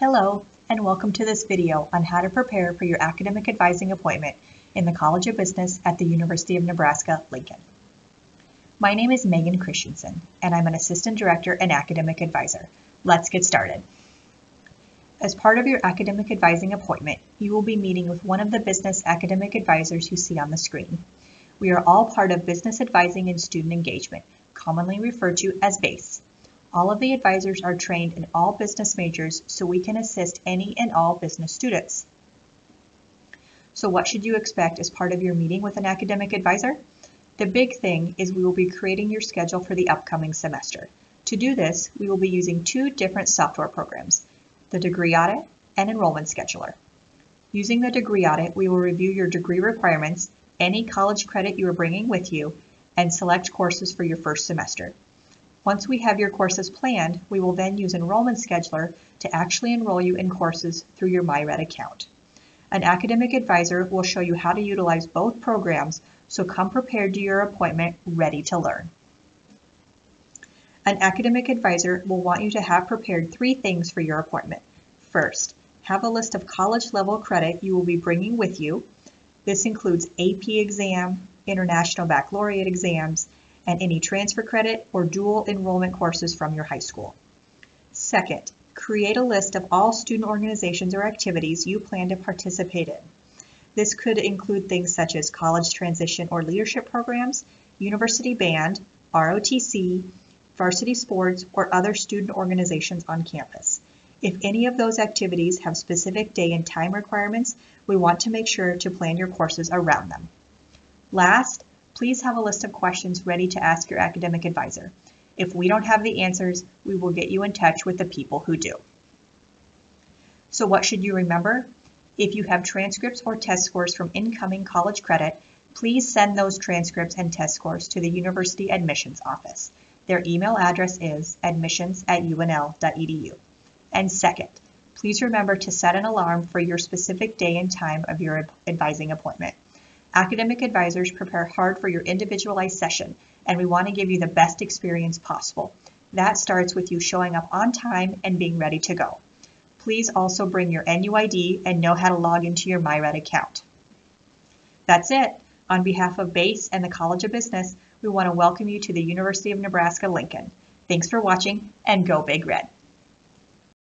Hello, and welcome to this video on how to prepare for your academic advising appointment in the College of Business at the University of Nebraska, Lincoln. My name is Megan Christensen, and I'm an Assistant Director and Academic Advisor. Let's get started. As part of your academic advising appointment, you will be meeting with one of the business academic advisors you see on the screen. We are all part of Business Advising and Student Engagement, commonly referred to as BASE. All of the advisors are trained in all business majors so we can assist any and all business students. So what should you expect as part of your meeting with an academic advisor? The big thing is we will be creating your schedule for the upcoming semester. To do this, we will be using two different software programs, the Degree Audit and Enrollment Scheduler. Using the Degree Audit, we will review your degree requirements, any college credit you are bringing with you, and select courses for your first semester. Once we have your courses planned, we will then use Enrollment Scheduler to actually enroll you in courses through your MyRed account. An academic advisor will show you how to utilize both programs, so come prepared to your appointment ready to learn. An academic advisor will want you to have prepared three things for your appointment. First, have a list of college level credit you will be bringing with you. This includes AP exam, International Baccalaureate exams, and any transfer credit or dual enrollment courses from your high school. Second, create a list of all student organizations or activities you plan to participate in. This could include things such as college transition or leadership programs, university band, ROTC, varsity sports, or other student organizations on campus. If any of those activities have specific day and time requirements, we want to make sure to plan your courses around them. Last, please have a list of questions ready to ask your academic advisor. If we don't have the answers, we will get you in touch with the people who do. So what should you remember? If you have transcripts or test scores from incoming college credit, please send those transcripts and test scores to the University Admissions Office. Their email address is admissions at unl.edu. And second, please remember to set an alarm for your specific day and time of your advising appointment. Academic advisors prepare hard for your individualized session, and we want to give you the best experience possible. That starts with you showing up on time and being ready to go. Please also bring your NUID and know how to log into your MyRed account. That's it. On behalf of BASE and the College of Business, we want to welcome you to the University of Nebraska Lincoln. Thanks for watching and go Big Red.